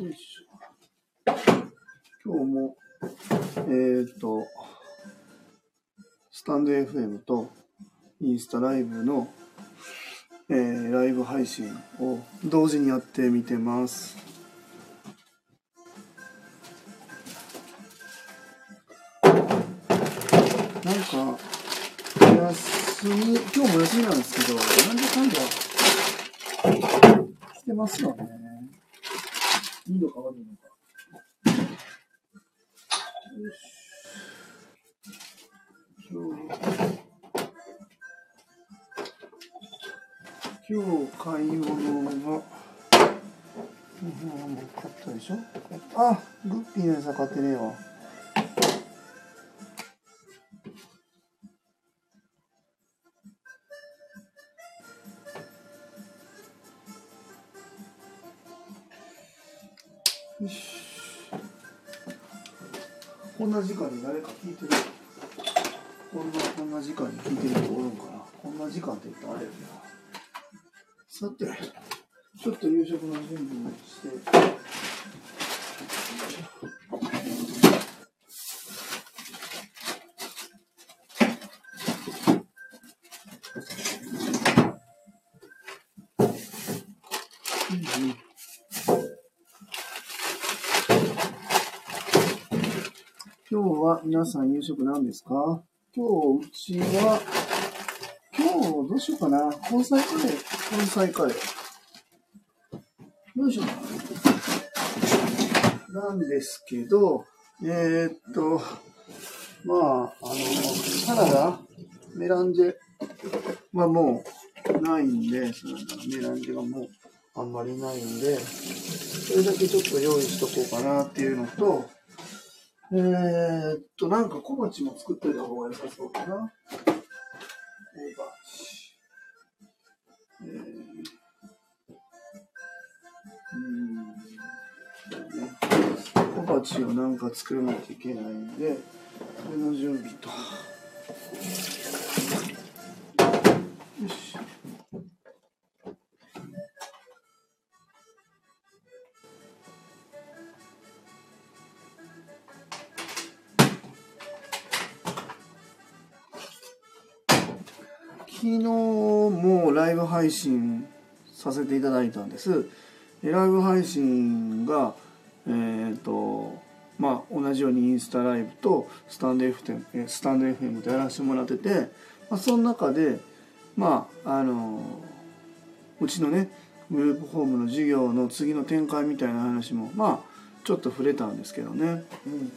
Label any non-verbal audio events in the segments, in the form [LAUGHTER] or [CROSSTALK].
今日も、えっ、と、スタンド FM とインスタライブの、えー、ライブ配信を同時にやってみてます。なんか、休み、今日も休みなんですけど、なんでかんだ？してますよね。いいのか悪いのか。今日、買い物が、うん、もう買ったでしょ？あ、グッピーの餌買ってねえわ。な時間に誰か聞いてるこんな、こんな時間に聞いてる人おるんかな？こんな時間って言ったらあれやな。さて、ちょっと夕食の準備をして、は皆さん夕食何ですか？今日うちは、今日どうしようかな。根菜カレー。根菜カレー。よいしょ。なんですけど、えー、っと、まあ、あの、サラダ、メランジェはもうないんで、サラダ、メランジェがもうあんまりないんで、それだけちょっと用意しとこうかなっていうのと、えー、っと、なんか小鉢も作っておいた方が良さそうかな。小鉢。えー、うん。小鉢をなんか作らないといけないんで、それの準備と。日もライブ配信させていただいたんです。ライブ配信が、えっ、ー、と、まあ、同じようにインスタライブとスタンド FM, スタンド FM でやらせてもらってて、まあ、その中で、まあ、あの、うちのね、グループホームの授業の次の展開みたいな話も、まあ、ちょっと触れたんですけどね。うん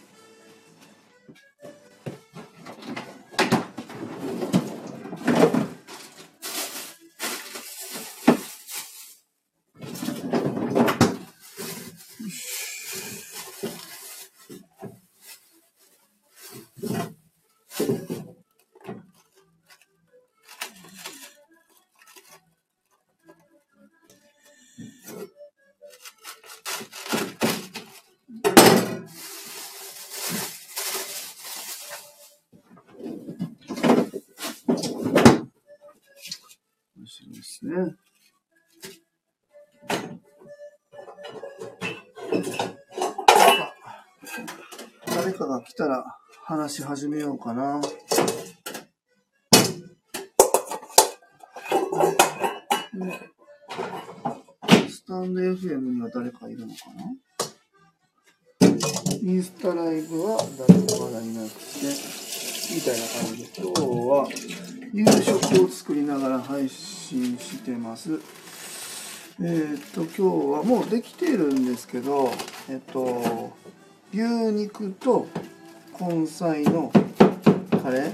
し始めようかな。スタンド FM には誰かいるのかな？インスタライブは誰もまだいなくて。みたいな感じで今日は夕食を作りながら配信してますえー、っと今日はもうできてるんですけどえっと牛肉と根菜のカレー？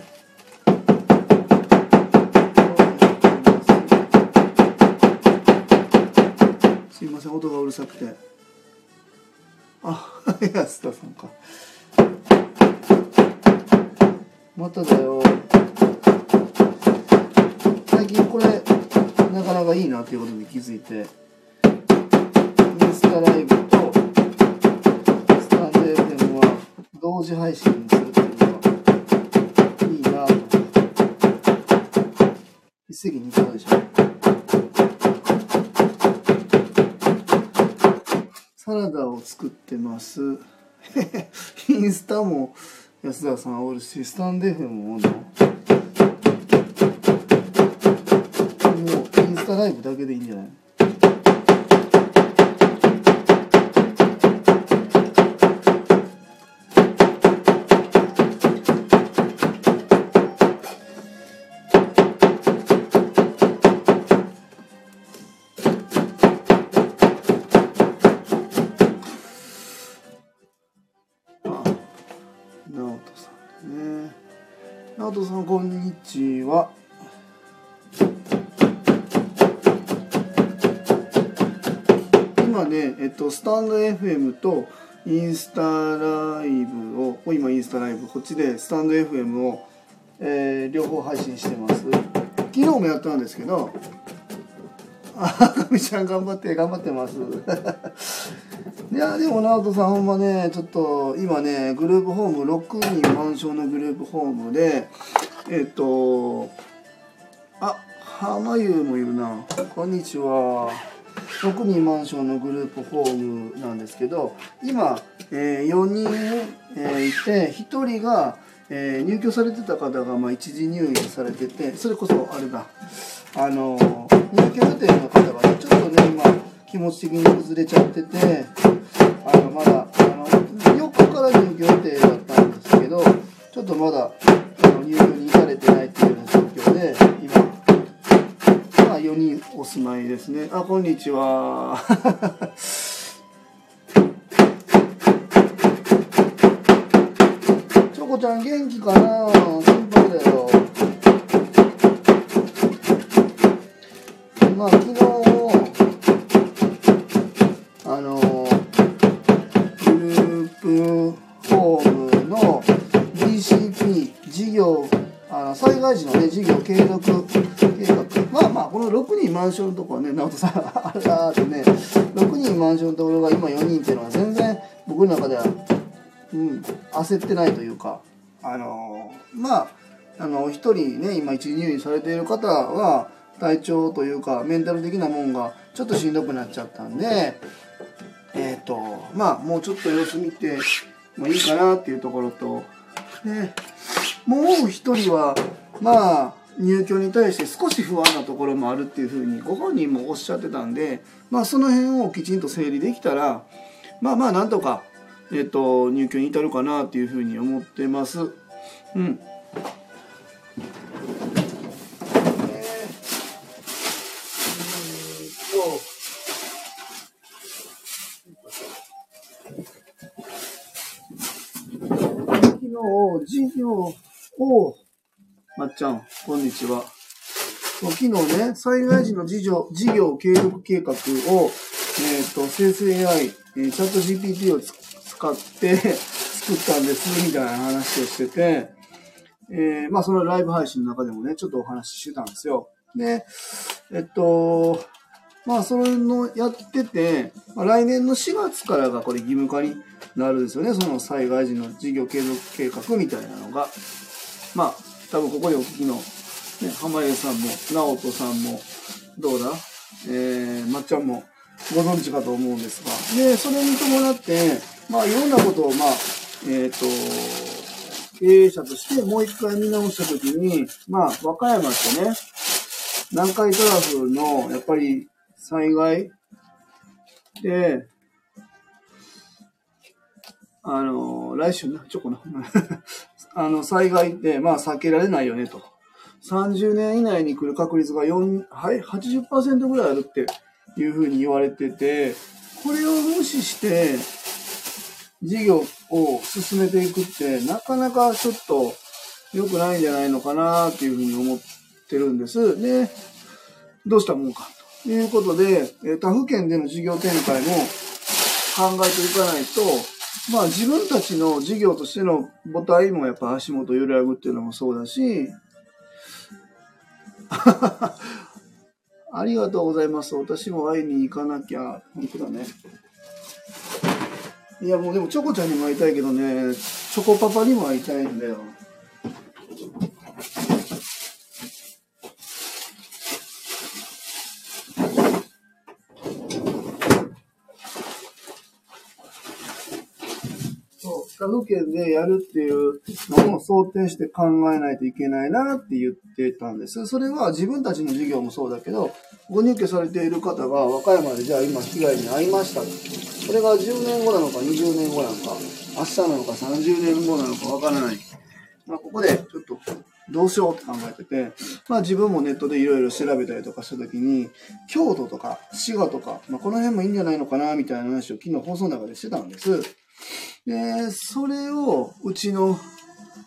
すいません音がうるさくて。あ [LAUGHS] 安田さんか。まただよ。最近これなかなかいいなっていうことに気づいて。インスタライブ。時配信するっていうのがいいなと思っ一石二鳥でしょサラダを作ってます。[LAUGHS] インスタも安田さんおるし、スタンデーフもおるの。もうインスタライブだけでいいんじゃない？とスタンド FM とインスタライブを今インスタライブこっちでスタンド FM を、えー両方配信してます。昨日もやったんですけどあかみちゃん頑張って頑張ってます。[LAUGHS] いやでも直人さんほんまねちょっと今ねグループホーム6人マンションのグループホームでえっとあ浜優もいるな。こんにちは。6人マンションのグループホームなんですけど今、え4人、えーいて1人が、えー入居されてた方が、まあ、一時入院されててそれこそあれだ。あの入居予定の方がねちょっとね今気持ち的に崩れちゃっててあのまだあの4日から入居予定だったんですけどちょっとまだあの入居に至れてないっていうような状況で今4人お住まいですね。あこんにちは。[LAUGHS] チョコちゃん元気かな？心配だよ。まあ昨日ションとこはね直人さんあれだってね。6人マンションのところが今4人っていうのは全然僕の中ではうん、焦ってないというか、あのまあ、あの、一人ね、今一時入院されている方は、体調というか、メンタル的なもんがちょっとしんどくなっちゃったんで、えっ、と、まあ、もうちょっと様子見てもいいかなっていうところと、ね、もう一人は、まあ、入居に対して少し不安なところもあるっていうふうにご本人もおっしゃってたんで、まあ、その辺をきちんと整理できたら、まあまあ、なんとか、えっと、入居に至るかなっていうふうに思ってます。うん。えーうんと昨日、授業を、ちゃん、こんにちは。昨日ね、災害時の事業事業継続計画を、えっ、と、生成 AI、えーチャット GPT を使って作ったんです、みたいな話をしてて、えーまあ、そのライブ配信の中でもね、ちょっとお話ししてたんですよ。で、えっと、まあ、それのやってて、まあ、来年の4月からがこれ義務化になるんですよね。その災害時の事業継続計画みたいなのが。まあ、多分ここでお聞きの、ね、濱家さんも、直人さんも、どうだ？えー、まっちゃんもご存知かと思うんですが。で、それに伴って、まあ、いろんなことを、まあ、えっ、と、経営者としてもう一回見直したときに、まあ、和歌山ってね、南海トラフの、やっぱり、災害で、あの、来週な、ちょこな。あの、災害って、まあ、避けられないよね、と。30年以内に来る確率が4、はい、80%ぐらいあるっていうふうに言われてて、これを無視して、事業を進めていくって、なかなかちょっと良くないんじゃないのかなっていうふうに思ってるんです。で、どうしたもんかということで、他府県での事業展開も考えていかないと、まあ自分たちの事業としての母体もやっぱ足元揺らぐっていうのもそうだし、[LAUGHS] ありがとうございます。私も会いに行かなきゃ。本当だね。いやもうでもチョコちゃんにも会いたいけどね、チョコパパにも会いたいんだよ。他府県でやるっていうのを想定して考えないといけないなって言ってたんです。それは自分たちの事業もそうだけど、ご入居されている方が和歌山でじゃあ今被害に遭いました。これが10年後なのか20年後なのか、明日なのか30年後なのかわからない。まあ、ここでちょっとどうしようって考えてて、まあ自分もネットでいろいろ調べたりとかしたときに、京都とか滋賀とか、まあこの辺もいいんじゃないのかなみたいな話を昨日放送の中でしてたんです。で、それをうちの、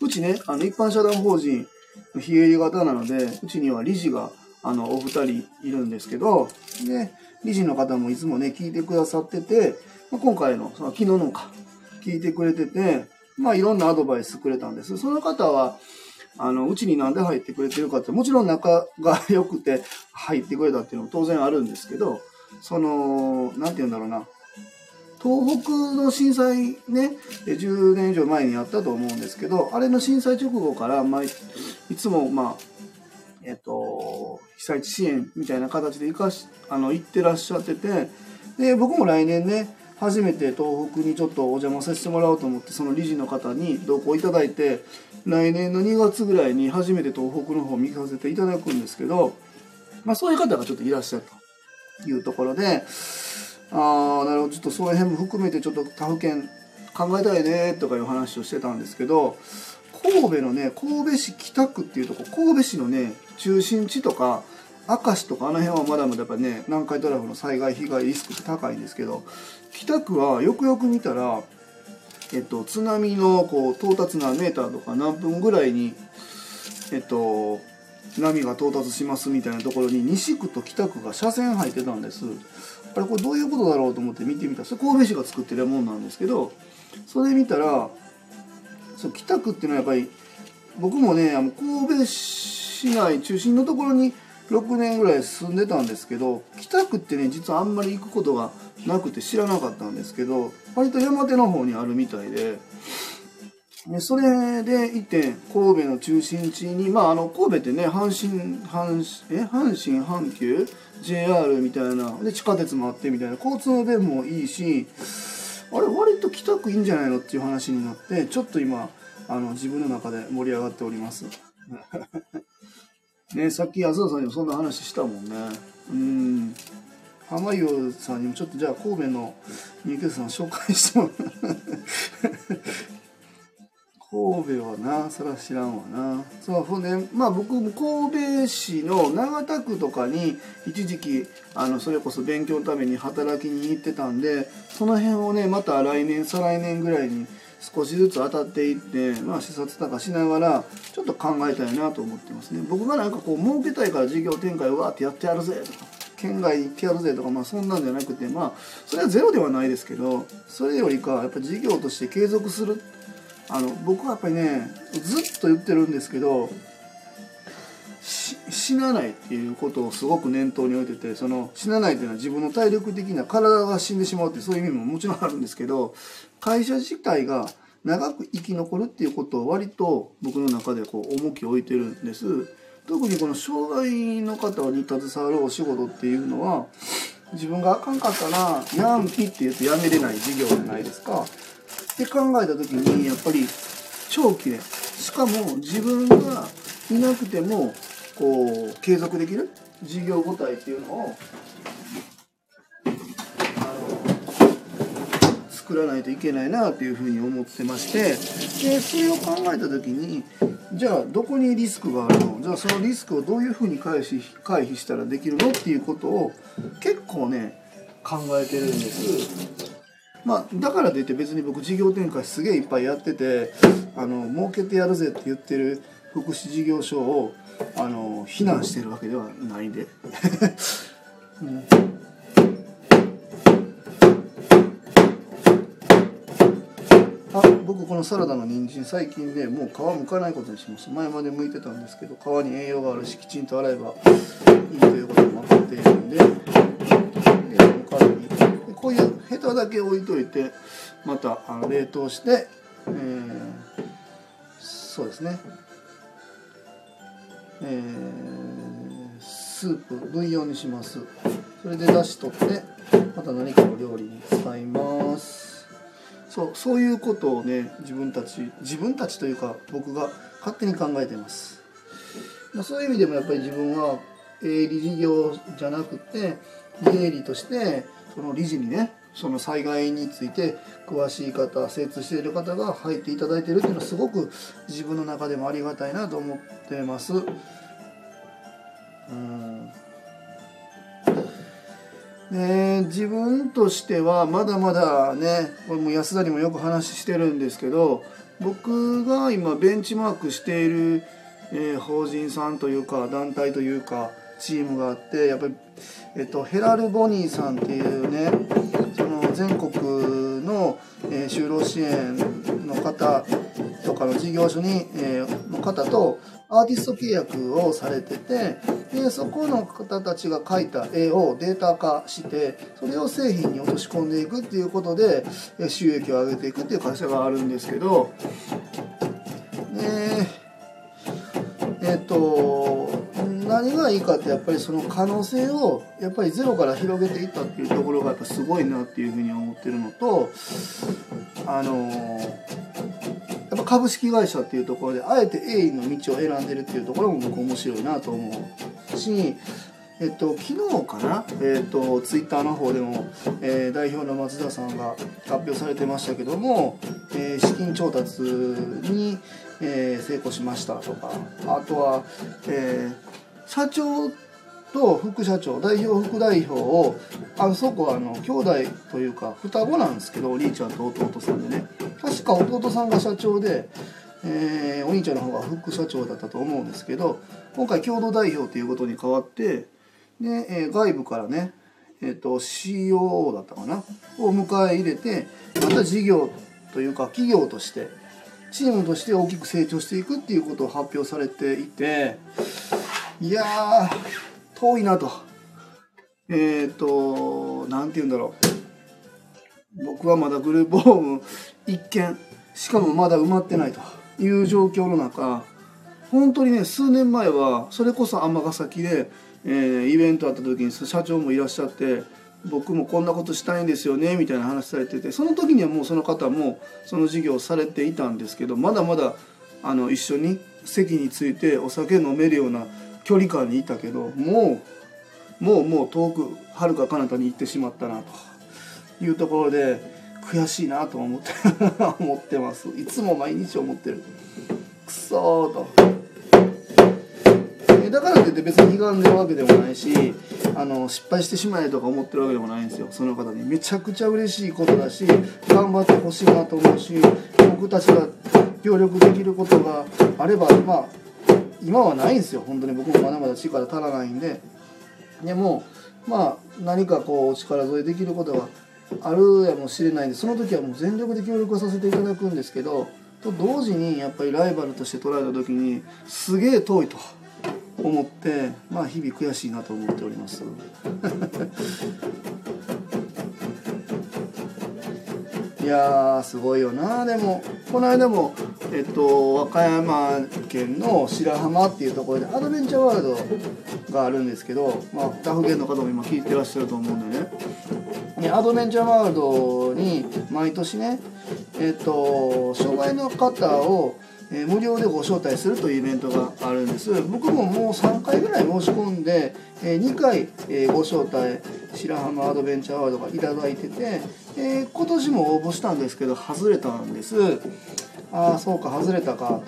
うちね、あの一般社団法人の非営利型なので、うちには理事があのお二人いるんですけど、で、理事の方もいつもね、聞いてくださってて、まあ、今回の、その昨日のか、聞いてくれてて、まあいろんなアドバイスくれたんです。その方は、あの、うちになんで入ってくれてるかって、もちろん仲が良くて入ってくれたっていうのも当然あるんですけど、その、なんて言うんだろうな。東北の震災ね、10年以上前にやったと思うんですけど、あれの震災直後から、まあ、いつも、まあ、えっと、被災地支援みたいな形で行かし、あの、行ってらっしゃってて、で、僕も来年ね、初めて東北にちょっとお邪魔させてもらおうと思って、その理事の方に同行いただいて、来年の2月ぐらいに初めて東北の方を見させていただくんですけど、まあそういう方がちょっといらっしゃるというところで、ああ、なるほど、ちょっとその辺も含めてちょっと他府県考えたいねとかいう話をしてたんですけど、神戸のね、神戸市北区っていうとこ、神戸市のね、中心地とか、明石とかあの辺はまだまだやっぱね、南海トラフの災害被害リスクって高いんですけど、北区はよくよく見たら、えっと、津波のこう到達何メーターとか何分ぐらいに、えっと、波が到達しますみたいなところに西区と北区が車線入ってたんです。あれこれどういうことだろうと思って見てみたそれ神戸市が作ってるもんなんですけどそれ見たらそう北区っていうのはやっぱり僕もねあの神戸市内中心のところに6年ぐらい住んでたんですけど北区ってね実はあんまり行くことがなくて知らなかったんですけど割と山手の方にあるみたいで。でそれでいて神戸の中心地にまああの神戸ってね阪神阪え阪神阪急 JR みたいな。で地下鉄もあってみたいな。交通の便もいいしあれ割と北区いいんじゃないのっていう話になってちょっと今あの自分の中で盛り上がっております。[LAUGHS] ねさっき安田さんにもそんな話したもんね。うん。浜湯さんにもちょっとじゃあ神戸の入居者さん紹介してもらう。神戸はなそら知らんわなそうほんでまあ僕も神戸市の長田区とかに一時期あのそれこそ勉強のために働きに行ってたんでその辺をねまた来年再来年ぐらいに少しずつ当たっていってまあ視察とかしながらちょっと考えたいなと思ってますね僕がなんかこう儲けたいから事業展開をわーってやってやるぜとか県外行ってやるぜとか、まあそんなんじゃなくて、まあ、それはゼロではないですけど、それよりか、やっぱ事業として継続する。あの、僕はやっぱりね、ずっと言ってるんですけど、死なないっていうことをすごく念頭に置いててその死なないっていうのは自分の体力的な体が死んでしまうってそういう意味ももちろんあるんですけど会社自体が長く生き残るっていうことを割と僕の中でこう重きを置いてるんです。特にこの障害の方に携わるお仕事っていうのは自分があかんかったらヤンキって言うとやめれない事業じゃないですか。って考えた時にやっぱり長期でしかも自分がいなくてもこう継続できる事業母体っていうのを作らないといけないなというふうに思ってましてでそれを考えた時にじゃあどこにリスクがあるの？じゃあそのリスクをどういうふうに回避回避したらできるのっていうことを結構ね考えてるんです。まあ、だからといって別に僕事業展開すげえいっぱいやっててあの儲けてやるぜって言ってる福祉事業所をあの非難してるわけではないんで。[LAUGHS] うん。あ僕このサラダの人参最近ねもう皮むかないことにしました前まで剥いてたんですけど皮に栄養があるしきちんと洗えばいいということも分かっているんで。ヘタだけ置いといてまたあの冷凍して、えー、そうですね。えー、スープブイヨンにします。それでだし取ってまた何かの料理に使います。そうそういうことをね自分たち自分たちというか僕が勝手に考えてます。そういう意味でもやっぱり自分は営利事業じゃなくて営利としてその理事にねその災害について詳しい方精通している方が入っていただいているっていうのはすごく自分の中でもありがたいなと思ってます。うんね、自分としてはまだまだねこれも安田にもよく話してるんですけど僕が今ベンチマークしている、えー、法人さんというか団体というかチームがあってやっぱり、えっと、ヘラル・ボニーさんっていうね全国の、え、就労支援の方とかの事業所に、え、の方とアーティスト契約をされててでそこの方たちが描いた絵をデータ化してそれを製品に落とし込んでいくっていうことで収益を上げていくっていう会社があるんですけどでえっと何がいいかってやっぱりその可能性をやっぱりゼロから広げていったっていうところがやっぱすごいなっていうふうに思ってるのとあのやっぱ株式会社っていうところであえて営利の道を選んでるっていうところも僕面白いなと思うしえっと、昨日かな、えっと、ツイッターの方でも、えー、代表の松田さんが発表されてましたけども、えー、資金調達に、えー、成功しましたとかあとは、え社長と副社長代表副代表をあそこはあの兄弟というか双子なんですけどお兄ちゃんと弟さんでね。確か弟さんが社長で、えー、お兄ちゃんの方が副社長だったと思うんですけど今回共同代表ということに変わってで、えー、外部からねえっ、ー、と COO だったかなを迎え入れてまた事業というか企業としてチームとして大きく成長していくっていうことを発表されていていや遠いなと。えっ、ー、と何て言うんだろう。僕はまだグループホーム一軒しかもまだ埋まってないと。いう状況の中本当にね数年前はそれこそ尼崎で、えー、イベントあった時に社長もいらっしゃって僕もこんなことしたいんですよねみたいな話されててその時にはもうその方もその事業をされていたんですけどまだまだあの一緒に席についてお酒飲めるような距離感にいたけどもうもうもう遠くはるか彼方に行ってしまったなというところで悔しいなと思って [LAUGHS] 思ってます。いつも毎日思ってる。くそーと。だからといって別に悲願でるわけでもないしあの失敗してしまえとか思ってるわけでもないんですよ。その方に。めちゃくちゃ嬉しいことだし頑張ってほしいなと思うし僕たちが協力できることがあればまあ今はないんですよ本当に僕もまだまだ力足らないんで。でもまあ何かこうお力添えできることがあるやもしれないんでその時はもう全力で協力させていただくんですけどと同時にやっぱりライバルとして捉えた時にすげえ遠いと思ってまあ日々悔しいなと思っております。やすごいよな。でもこの間もえっと和歌山県の白浜っていうところでアドベンチャーワールドがあるんですけど、まあ、他府県の方も今聞いてらっしゃると思うんでね。ねアドベンチャーワールドに毎年ねえっと障害の方をえ、無料でご招待するというイベントがあるんです。僕ももう3回ぐらい申し込んで、え、2回、え、ご招待白浜アドベンチャーワードが頂いてて、え今年も応募したんですけど外れたんです。ああそうか外れたか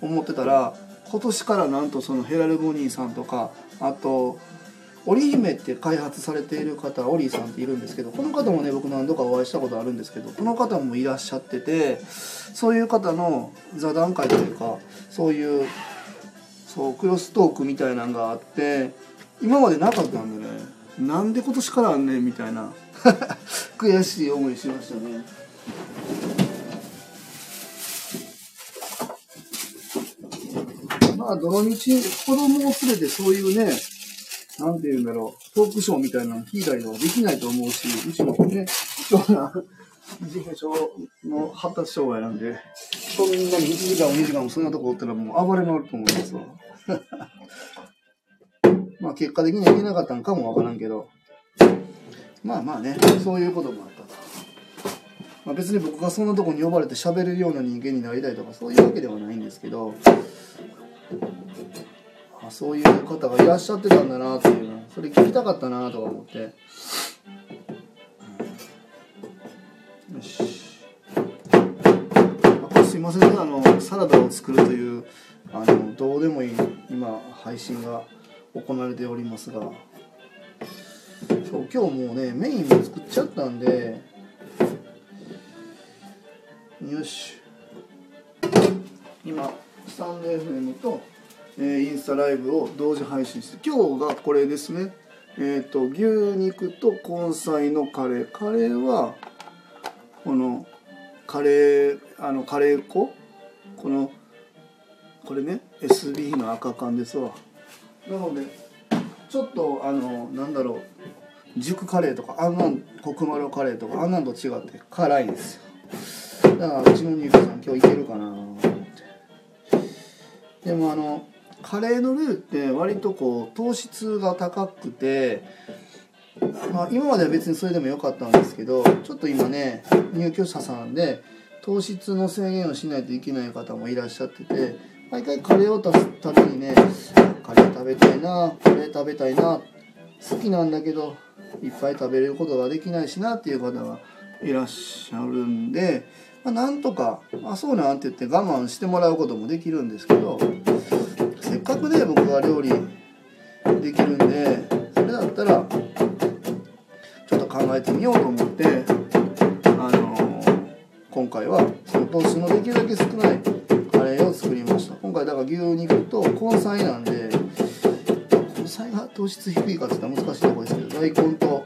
と思ってたら今年からなんとそのヘラルボニーさんとかあと織姫って開発されている方オリーさんっているんですけどこの方もね僕何度かお会いしたことあるんですけどこの方もいらっしゃっててそういう方の座談会というかそういうそうクロストークみたいなのがあって今までなかったんでねなんで今年からあんねんみたいな [LAUGHS] 悔しい思いしましたね。まあ、どのみち子供を連れてそういうね、なんて言うんだろう、トークショーみたいなの聞いたりはできないと思うし、うちもね、貴重な自閉症の発達障害なんで、そんなに1時間も2時間もそんなとこおったらもう暴れ回ると思いますわ。[LAUGHS] まあ結果的にはいけなかったんかもわからんけど、まあまあね、そういうこともあったと。まあ、別に僕がそんなとこに呼ばれて喋れるような人間になりたいとかそういうわけではないんですけどあそういう方がいらっしゃってたんだなっていうのそれ聞きたかったなとか思って。よし。あすいませんね。あのサラダを作るというあのどうでもいい今配信が行われておりますが。そう今日もうねメインも作っちゃったんで。よし。今スタンド FM と、えー、インスタライブを同時配信して今日がこれですね。えっ、ー、と牛肉と根菜のカレー。カレーはこのカレーあのカレー粉？このこれね SB の赤缶ですわ。なのでちょっとあのなんだろう。熟カレーとかあんなんコクマロカレーとかあんなんと違って辛いんですよ。だからうちの肉さん今日いけるかなと思って。でもあのカレーのルーって割とこう糖質が高くてまあ、今までは別にそれでもよかったんですけどちょっと今ね入居者さんで糖質の制限をしないといけない方もいらっしゃってて毎回カレーを出すためにねカレー食べたいなカレー食べたいな好きなんだけどいっぱい食べることができないしなっていう方がいらっしゃるんで、まあ、なんとか「まあそうなん」て言って我慢してもらうこともできるんですけどせっかくね僕が料理できるんでそれだったらちょっと考えてみようと思ってあの、今回はその糖質のできるだけ少ないカレーを作りました。今回だから牛肉と根菜なんで根菜が糖質低いかって言ったら難しいとこですけど大根と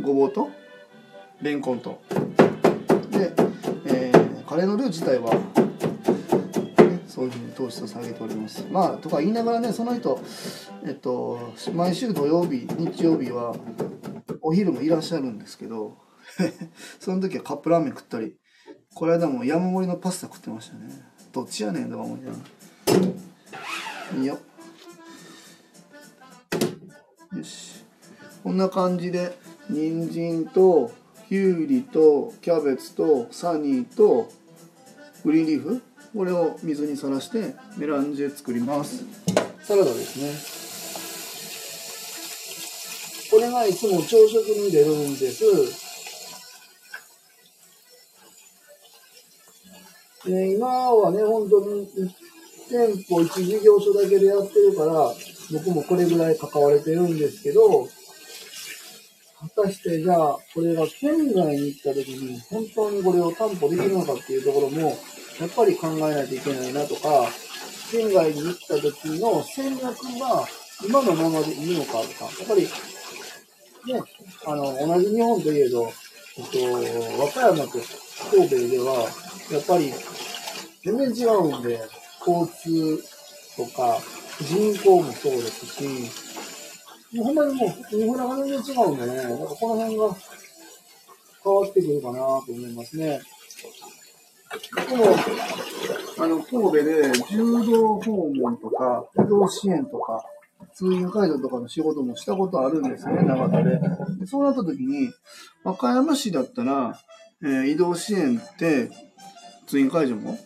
ごぼうとレンコンと。で、えー、カレーのルー自体はそういうふうに糖質を下げております。まあとか言いながらねその人えっと毎週土曜日日曜日はお昼もいらっしゃるんですけど [LAUGHS] その時はカップラーメン食ったりこの間も山盛りのパスタ食ってましたね。どっちやねんとか思いな。がらいいよ。よし。こんな感じで人参ときゅうりとキャベツとサニーとグリーンリーフこれを水にさらしてメランジェ作ります。サラダですね。これがいつも朝食に出るんです。ね、今はね、本当に店舗1事業所だけでやってるから、僕もこれぐらい関われてるんですけど、果たしてじゃあ、これが県外に行った時に、本当にこれを担保できるのかっていうところも、やっぱり考えないといけないなとか、県外に行った時の戦略が今のままでいいのかとか、やっぱり、ね、あの、同じ日本といえど、えっと、和歌山と神戸では、やっぱり全然違うんで、交通とか人口もそうですし、もうほんまにもうインフラが全然違うんでね、なんかこの辺が変わってくるかなと思いますね。でも、あの、神戸で柔道訪問とか、移動支援とか、通院介助とかの仕事もしたことあるんですね、長田で。でそうなった時に、和歌山市だったら、えー、移動支援って通院介助も、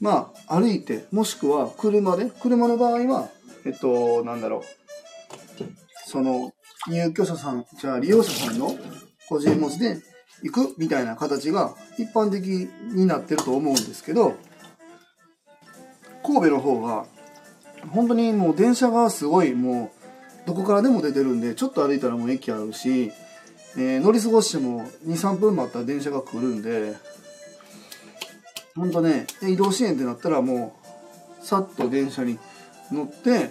まあ、歩いて、もしくは車で、車の場合は、えっと、なんだろう、その、入居者さん、じゃあ利用者さんの個人持ちで行くみたいな形が一般的になってると思うんですけど、神戸の方は、本当にもう電車がすごいもう、どこからでも出てるんで、ちょっと歩いたらもう駅あるし、えー、乗り過ごしても2、3分待ったら電車が来るんで、ほんとね、移動支援ってなったらもう、さっと電車に乗って、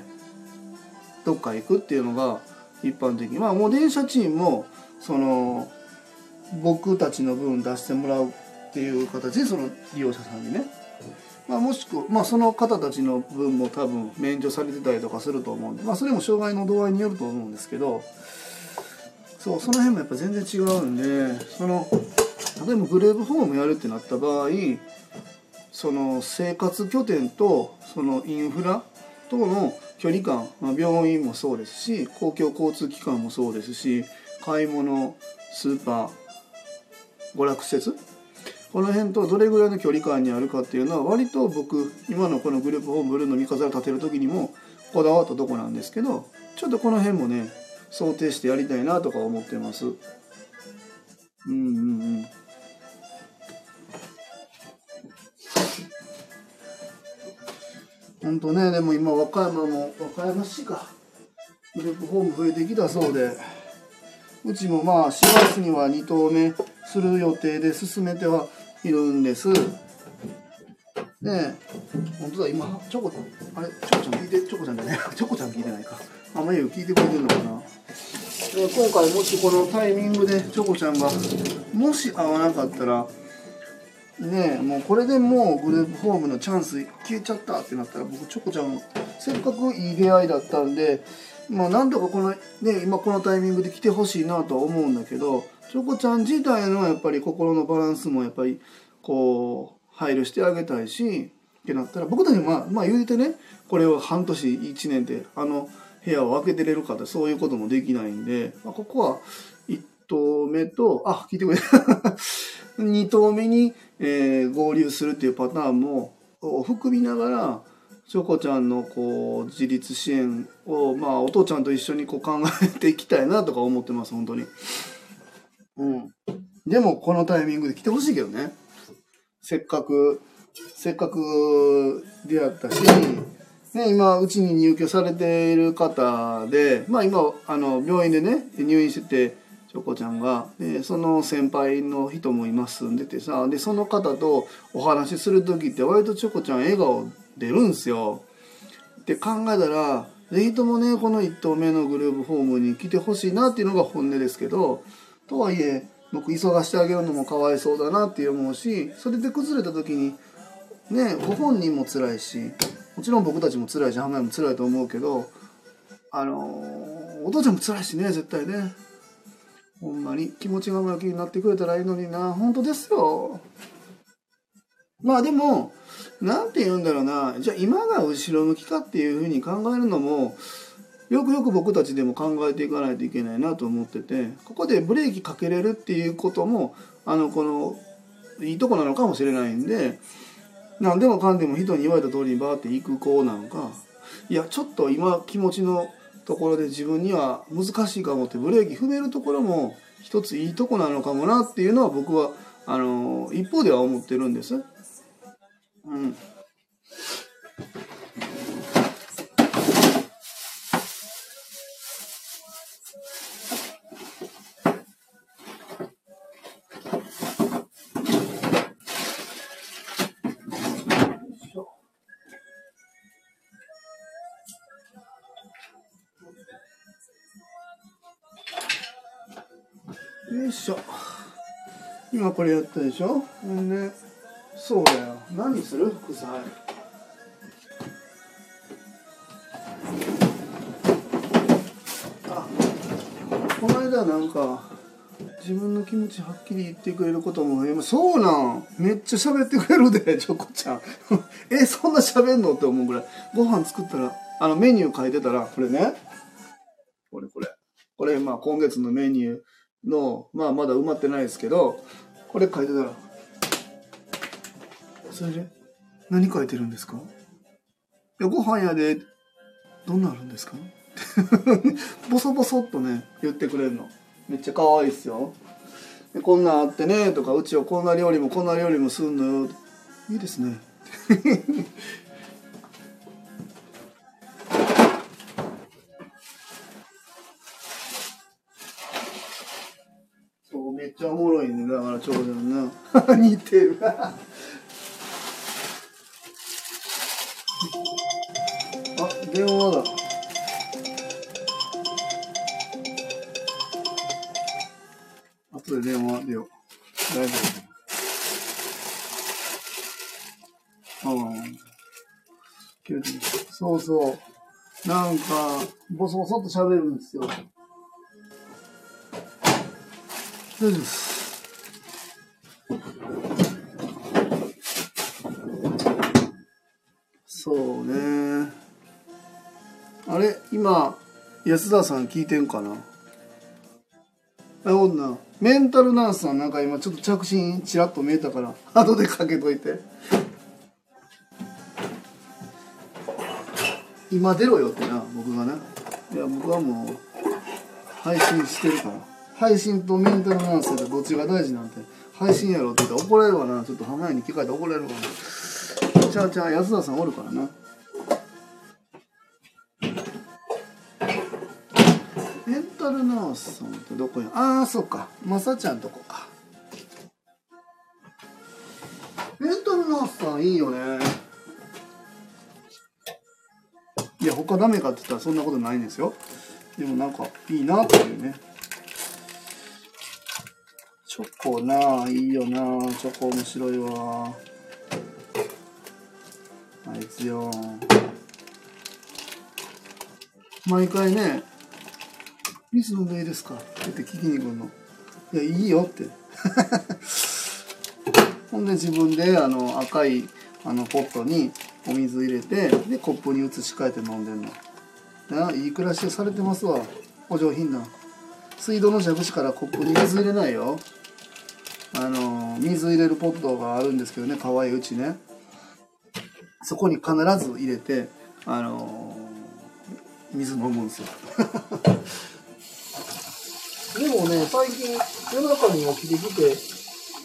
どっか行くっていうのが一般的。まあもう電車チームも、その、僕たちの分出してもらうっていう形で、その利用者さんにね。まあもしくまあその方たちの分も多分免除されてたりとかすると思うんで、まあそれも障害の度合いによると思うんですけど、そう、その辺もやっぱ全然違うんで、その、例えばグレーブホームやるってなった場合、その生活拠点とそのインフラとの距離感、まあ、病院もそうですし公共交通機関もそうですし買い物スーパー娯楽施設。この辺とどれぐらいの距離感にあるかっていうのは割と僕今のこのグループホームブルーの三飾を立てる時にもこだわったとこなんですけどちょっとこの辺もね想定してやりたいなとか思ってます。うんうんうん。ほんとねでも今和歌山も和歌山市か。グループホーム増えてきたそうで。うちもまあ4月には2棟目する予定で進めてはいるんです。ね本当だ今チョコあれ？チョコちゃん聞いてチョコちゃんじゃない。[LAUGHS] チョコちゃん聞いてないか。あまゆ聞いてくれてるのかな。今回もしこのタイミングでチョコちゃんがもし会わなかったらねえもうこれでもうグループホームのチャンス消えちゃったってなったら僕チョコちゃんせっかくいい出会いだったんでまあなんとかこのね今このタイミングで来てほしいなとは思うんだけどチョコちゃん自体のやっぱり心のバランスもやっぱりこう配慮してあげたいしってなったら僕たちまあまあ言うてねこれを半年1年であの部屋を分けてれるかってそういうこともできないんで、まあ、ここは1棟目とあ聞いてくれ2棟 [LAUGHS] 目に、えー、合流するっていうパターンも含みながらチョコちゃんのこう自立支援をまあお父ちゃんと一緒にこう考えていきたいなとか思ってます本当に。うん。でもこのタイミングで来てほしいけどね。せっかくせっかく出会ったしね、今うちに入居されている方でまあ今あの病院でね入院しててチョコちゃんがでその先輩の人も今住んでてさでその方とお話しする時って割とチョコちゃん笑顔出るんすよ。って考えたらぜひともねこの1棟目のグループホームに来てほしいなっていうのが本音ですけどとはいえ僕急がしてあげるのもかわいそうだなって思うしそれで崩れた時にねご本人も辛いしもちろん僕たちも辛いし浜屋も辛いと思うけどあのー、お父ちゃんも辛いしね絶対ね。ほんまに気持ちが前向きになってくれたらいいのにな。本当ですよ。まあでも何て言うんだろうなじゃあ今が後ろ向きかっていうふうに考えるのもよくよく僕たちでも考えていかないといけないなと思っててここでブレーキかけれるっていうこともあのこのいいとこなのかもしれないんで何でもかんでも人に言われた通りにバーって行く子なのかいやちょっと今気持ちのところで自分には難しいかもってブレーキ踏めるところも一ついいとこなのかもなっていうのは僕はあの一方では思ってるんです。うん。よいしょ。今これやったでしょ。ほんで。そうだよ。何する？副菜。あこの間なんか自分の気持ちはっきり言ってくれることも今そうなん。めっちゃ喋ってくれるでチョコちゃん。[LAUGHS] えそんな喋んの？って思うぐらい。ご飯作ったらあのメニュー書いてたらこれね。これこれ。これまあ今月のメニューの、まあまだ埋まってないですけど、これ書いてたら、それで、何書いてるんですか？いや、ご飯屋で、どんなあるんですか？[LAUGHS] ボソボソっとね、言ってくれるの。めっちゃ可愛いっすよ。でこんなんあってね、とか、うちはこんな料理もこんな料理もすんのよ。いいですね。[LAUGHS] そうめっちゃおもろいねだからちょうどな [LAUGHS] 似てる電話だ。後で電話出よ。う大丈夫。ああそうそう。なんかボソボソっと喋るんですよ。大丈夫です。あ安田さん聞いてんかな？あほんな。メンタルナースさんなんか今ちょっと着信ちらっと見えたから [LAUGHS] 後でかけといて。今出ろよってな僕がねいや僕はもう配信してるから。配信とメンタルナースでどっちが大事なんて。配信やろって言ったら怒られるわな。ちょっと浜屋に聞かれて怒られるわなちゃうちゃう安田さんおるからな。ルナースさんってどこやああそうか。まさちゃんとこか。メンタルナースさんいいよね。いや他ダメかって言ったらそんなことないんですよ。でもなんかいいなっていうね。チョコないいよなチョコ面白いわあいつよ毎回ね「水飲んでいいですか?」って聞きに来るの「いやいいよ」って。[LAUGHS] ほんで自分であの赤いあのポットにお水入れてでコップに移し替えて飲んでんの。ないい暮らしをされてますわ。お上品な。水道の蛇口からコップに水入れないよ。あの水入れるポットがあるんですけどね可愛いうちね。そこに必ず入れてあの水飲むんですよ。[LAUGHS] でもね最近夜中に起きてきて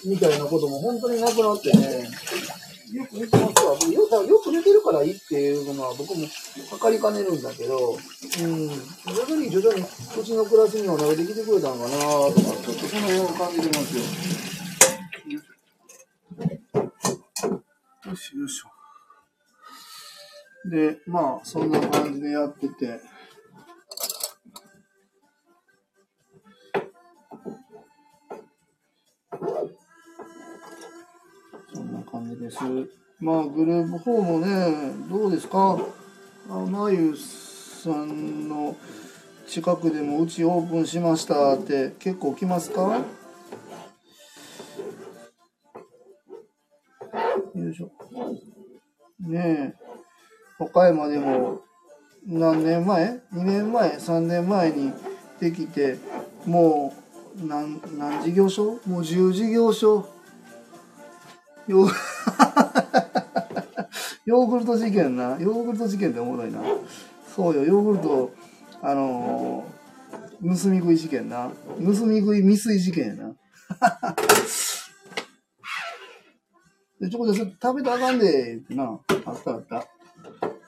みたいなことも本当になくなってねよく寝てますわ。僕よよく寝てるからいいっていうのは僕も測りかねるんだけど、うん、徐々に徐々にうちの暮らしには慣れてきてくれたんかなとか、ちょっとそのような感じてますよ。よしよいしょ。で、まあ、そんな感じでやってて、そんな感じです。まあ、グループ4もね、どうですか？あまゆさんの近くでもうちオープンしましたって結構来ますか？よいしょ。ねえ、岡山でも何年前 ?2 年前 ?3 年前にできて、もう何、何事業所？もう10事業所。よ [LAUGHS] ヨーグルト事件な。ヨーグルト事件っておもろいな。そうよ、ヨーグルト、あのー、盗み食い事件な。盗み食い未遂事件やな。[LAUGHS] で、ちょこで食べたらあかんで、ってな。あったあった。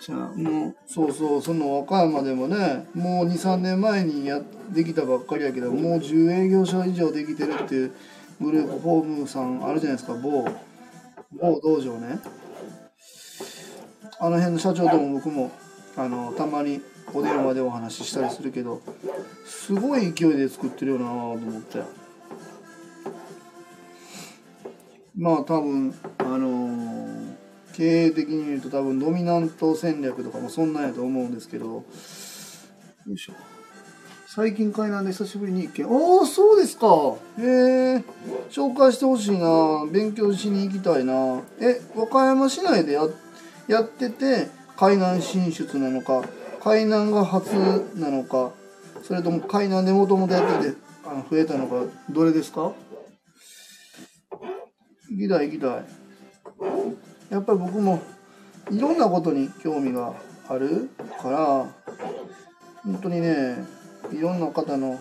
じゃあ、もう、そうそう、その和歌山でもね、もう2、3年前にや、できたばっかりやけど、もう10営業所以上できてるっていうグループ、ホームさんあるじゃないですか、某、某道場ね。あの辺の社長とも僕も、あの、たまにお電話でお話ししたりするけど、すごい勢いで作ってるよなぁと思って。まあ多分、あのー経営的に言うと多分ドミナント戦略とかもそんなんやと思うんですけど、よいしょ。最近海南で久しぶりに一件。ああ、そうですか。へえ。紹介してほしいな。勉強しに行きたいな。え、和歌山市内でややってて、海南進出なのか、海南が初なのか、それとも海南でもともとやっててあの増えたのか、どれですか？行きたい行きたい。やっぱり僕もいろんなことに興味があるから、本当にね、いろんな方の、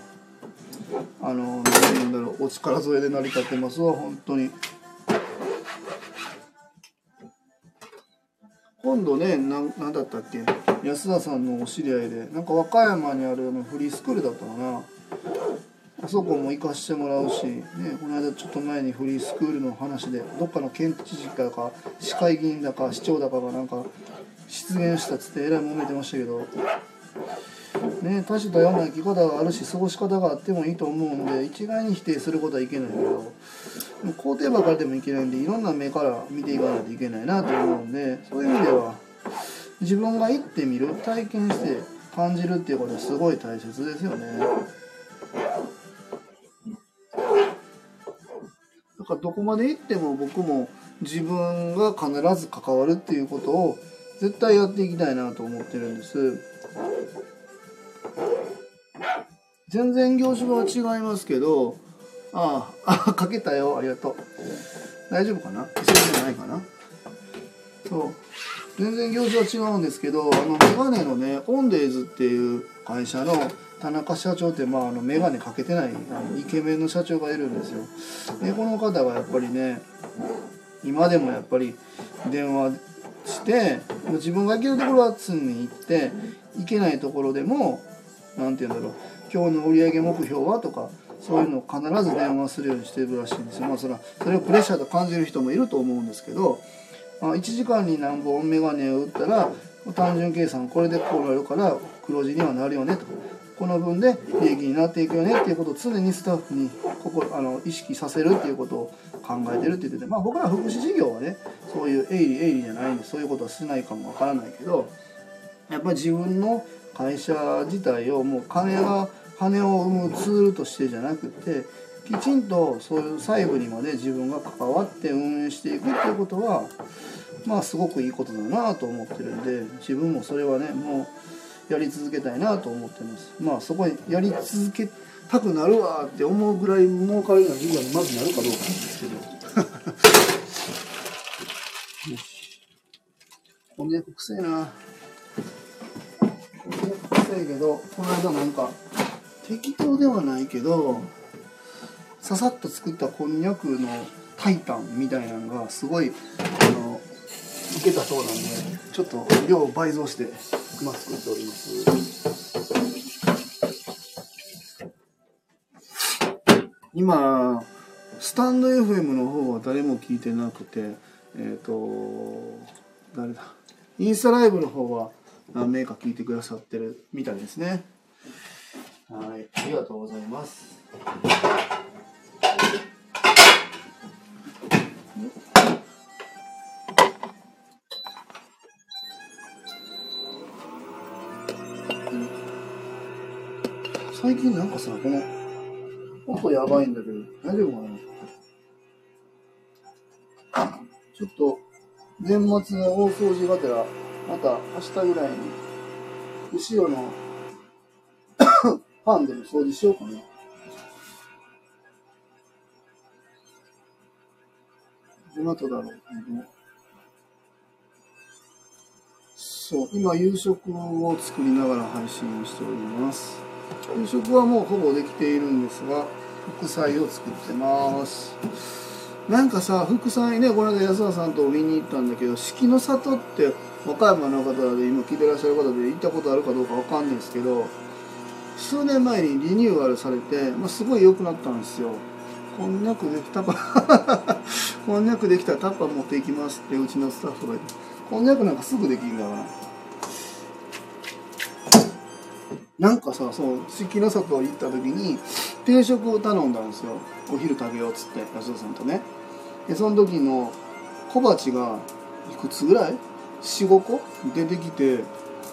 あの、何て言うんだろう、お力添えで成り立ってますわ、本当に。今度ね、なんなんだったっけ？安田さんのお知り合いで、なんか和歌山にあるあのフリースクールだったかな。あそこも行かしてもらうし、ね、この間ちょっと前にフリースクールの話で、どっかの県知事だか、市会議員だか、市長だかがなんか、出現したっつってえらい揉めてましたけど、ね、多種多様な生き方があるし、過ごし方があってもいいと思うんで、一概に否定することはいけないけど、肯定ばかりでもいけないんで、いろんな目から見ていかないといけないなと思うんで、そういう意味では、自分が行ってみる、体験して感じるっていうことはすごい大切ですよね。だからどこまで行っても僕も自分が必ず関わるっていうことを絶対やっていきたいなと思ってるんです。全然業種が違いますけど、ああ、あ、かけたよ、ありがとう。大丈夫かな？急いでないかな？そう。全然業種は違うんですけど、あの、メガネのね、オンデイズっていう会社の田中社長って、まあ、あの、メガネかけてない、イケメンの社長がいるんですよ。で、この方はやっぱりね、今でもやっぱり電話して自分が行けるところは常に行って行けないところでも何て言うんだろう今日の売上目標はとかそういうのを必ず電話するようにしてるらしいんですよ。まあそれはそれをプレッシャーと感じる人もいると思うんですけど、まあ、1時間に何本メガネを打ったら単純計算これでこうなるから黒字にはなるよねとこの分で利益になっていくよねっていうことを常にスタッフにここあの意識させるっていうことを考えてるって言っててまあ僕ら福祉事業はねそういう営利営利じゃないんでそういうことはしないかもわからないけどやっぱり自分の会社自体をもう金が金を生むツールとしてじゃなくてきちんとそういう細部にまで自分が関わって運営していくっていうことはまあすごくいいことだなと思ってるんで自分もそれはねもうやり続けたいなと思ってます。まあそこにやり続けたくなるわって思うぐらい儲かるような事業にまずなるかどうかなんですけど。こんにゃくくせえな。こんにゃくくせえけどこの間なんか適当ではないけどささっと作ったこんにゃくのタイタンみたいなのがすごいあの受けたそうなんでちょっと量を倍増して。今作っております。今、スタンド FM の方は誰も聞いてなくて、えっ、ー、と、誰だ？インスタライブの方は何名か聞いてくださってるみたいですね。はい、ありがとうございます。最近なんかさ、この、音やばいんだけど、大丈夫かなちょっと、年末の大掃除がてら、また明日ぐらいに、後ろのファンでも掃除しようかな。どなただろうそう、今夕食を作りながら配信をしております。夕食はもうほぼできているんですが副菜を作ってます。なんかさ副菜ねこの間安田さんと見に行ったんだけど四季の里って和歌山の方で今聞いてらっしゃる方で行ったことあるかどうかわかんないですけど数年前にリニューアルされて、まあ、すごい良くなったんですよ。こんにゃくできたか [LAUGHS] こんにゃくできたらタッパー持っていきますってうちのスタッフがこんにゃくなんかすぐできんだからなんかさ、そう、四季の里行った時に、定食を頼んだんですよ。お昼食べようっつって、安田さんとね。で、その時の小鉢が、いくつぐらい ?4、5個？出てきて、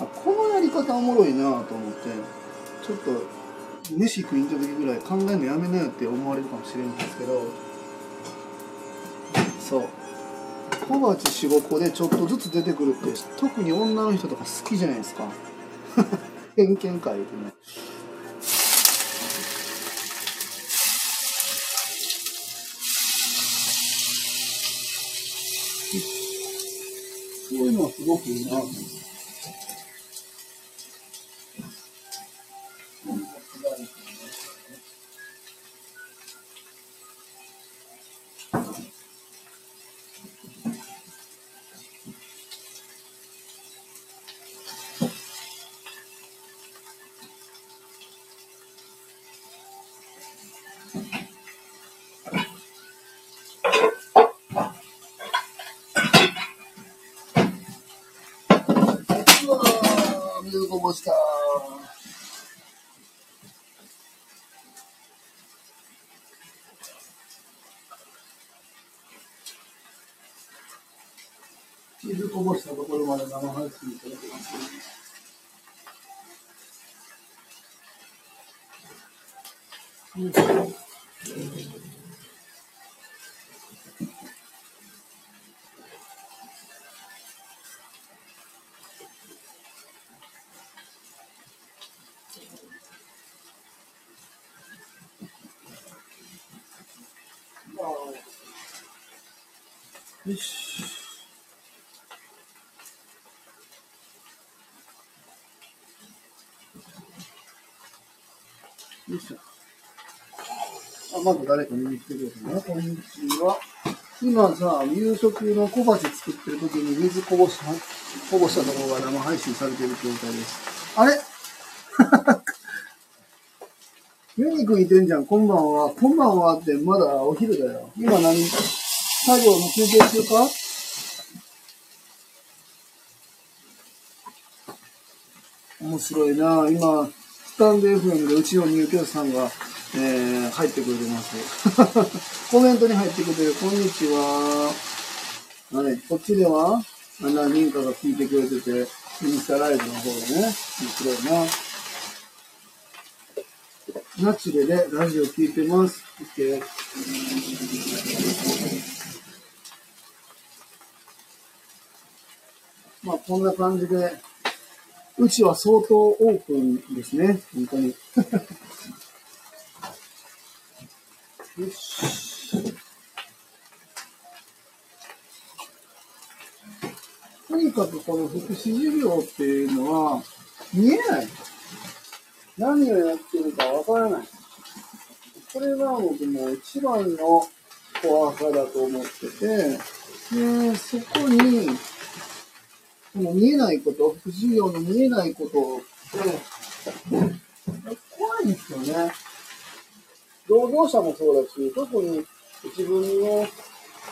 あ、このやり方おもろいなと思って、ちょっと、飯食いに行った時ぐらい考えるのやめなよって思われるかもしれないんですけど、そう。小鉢4、5個でちょっとずつ出てくるって、特に女の人とか好きじゃないですか。偏見会でね。そういうのはすごくいいなと思ってこぼしたところまで生配信いただきます。うんよし。よいしょ。あ、まず誰か見に来てくれたね。こんにちは。今さ、夕食の小鉢作ってる時に水こぼした、こぼしたところが生配信されてる状態です。あれ？[LAUGHS] ユニくんいてんじゃん、こんばんは。こんばんはってまだお昼だよ。今何？作業の休憩中か？面白いな今、タンド FM でうちの入居者さんが、えー、入ってくれてます。[LAUGHS] コメントに入ってくれてる、こんにちは。あれ、こっちでは何人かが聞いてくれてて、インスタライブの方でね、面白いな。ナチュレでラジオ聞いてます。OK まあ、こんな感じで、うちは相当オープンですね。本当に。よし。とにかくこの福祉事業っていうのは見えない。何をやってるかわからない。これが僕も一番の怖さだと思ってて、で、そこに、この見えないこと、福祉業の見えないことって、怖いんですよね。労働者もそうだし、特に自分の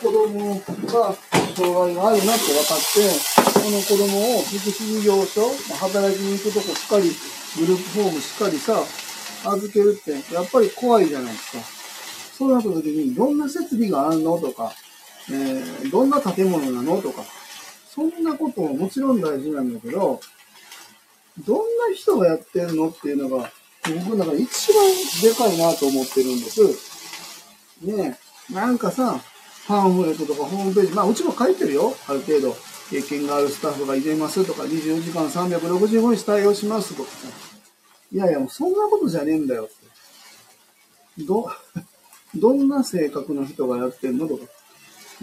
子供が障害があるなって分かって、この子供を福祉事業所、働きに行くとこしっかり、グループホームしっかりさ、預けるって、やっぱり怖いじゃないですか。そうなった時に、どんな設備があるのとか、えー、どんな建物なのとか、そんなことももちろん大事なんだけど、どんな人がやってるのっていうのが、僕の中で一番でかいなと思ってるんです。ねえ、なんかさ、パンフレットとかホームページ、まあうちも書いてるよ、ある程度。経験があるスタッフがいてますとか、24時間365日対応しますとかさ。いやいや、もうそんなことじゃねえんだよって。ど、[LAUGHS] どんな性格の人がやってんのとか。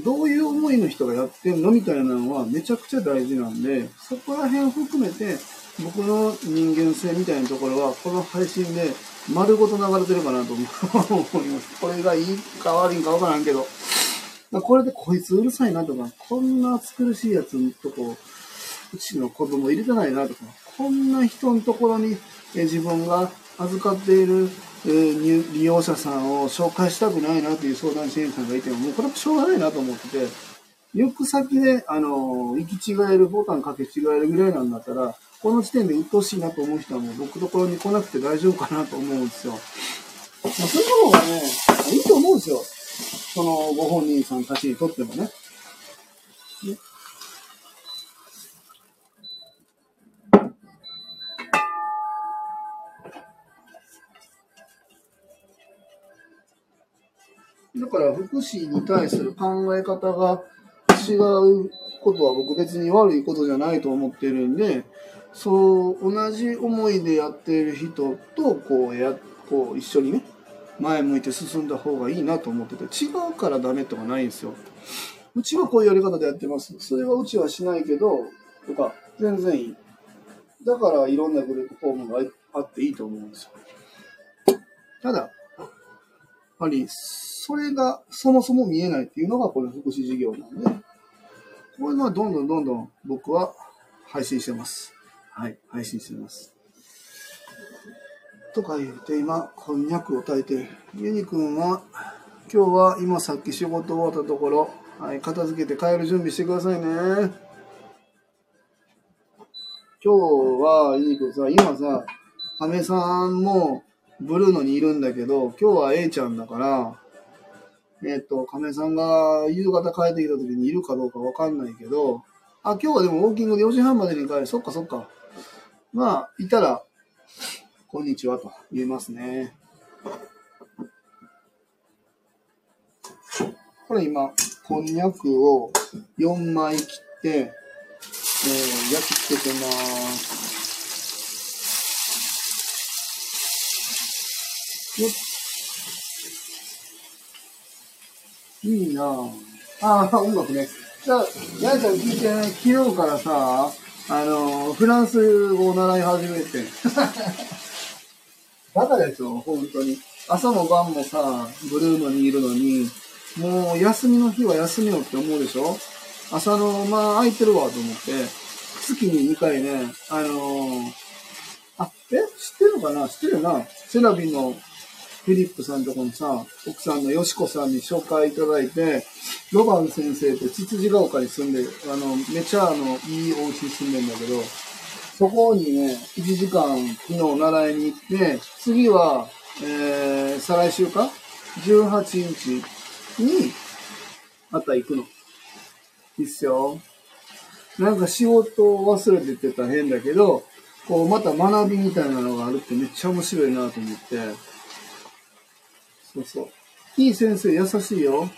どういう思いの人がやってんのみたいなのはめちゃくちゃ大事なんで、そこら辺含めて、僕の人間性みたいなところは、この配信で丸ごと流れてるかなと思います。これがいいか悪いかわからんけど、これでこいつうるさいなとか、こんな暑苦しいやつのとこ、うちの子供入れてないなとか、こんな人のところに自分が預かっているえ利用者さんを紹介したくないなという相談支援者がいても、もうこれはしょうがないなと思ってて、行く先で、あの、行き違える、ボタンかけ違えるぐらいなんだったら、この時点で鬱陶しいなと思う人はもう僕のところに来なくて大丈夫かなと思うんですよ。まあ、それの方がね、いいと思うんですよ。そのご本人さんたちにとってもね。から福祉に対する考え方が違うことは僕別に悪いことじゃないと思ってるんで、そう、同じ思いでやっている人とこうや、こう一緒にね、前向いて進んだ方がいいなと思ってて、違うからダメとかないんですよ。うちはこういうやり方でやってます。それはうちはしないけど、とか、全然いい。だからいろんなグループフォームがあっていいと思うんですよ。ただ、ぱり、それがそもそも見えないっていうのがこの福祉事業なんで、こういうのはどんどんどんどん僕は配信してます。はい、配信してます。とか言って今、こんにゃくを炊いて、ユニくんは、今日は今さっき仕事終わったところ、はい、片付けて帰る準備してくださいね。今日は、ユニくんさ、今さ、亀さんもブルーノにいるんだけど、今日は A ちゃんだから、えっ、と、亀さんが夕方帰ってきた時にいるかどうかわかんないけど、あ、今日はでもウォーキングで4時半までに帰る。そっかそっか。まあ、いたら、こんにちはと言えますね。これ今、こんにゃくを4枚切って、えー焼き付けてます。よいいなぁ。ああ、音楽ね。じゃあ、やいちゃん聞いてね、昨日からさ、あの、フランス語を習い始めて。[LAUGHS] バカですよ、本当に。朝も晩もさ、ブルーノにいるのに、もう休みの日は休みよって思うでしょ？朝の、まあ空いてるわと思って、月に2回ね、あのー、あ、え？知ってるのかな？知ってるよな？セラビンのフィリップさんとこにさ、奥さんのよしこさんに紹介いただいて、ロバン先生ってつつじが丘に住んでる、あの、めちゃあの、いいお家に住んでんだけど、そこにね、1時間昨日習いに行って、次は、えー、再来週か ?18 日に、また行くの。いいっすよ。なんか仕事を忘れててたら変だけど、こう、また学びみたいなのがあるってめっちゃ面白いなと思って。そうそう。いい先生、優しいよ。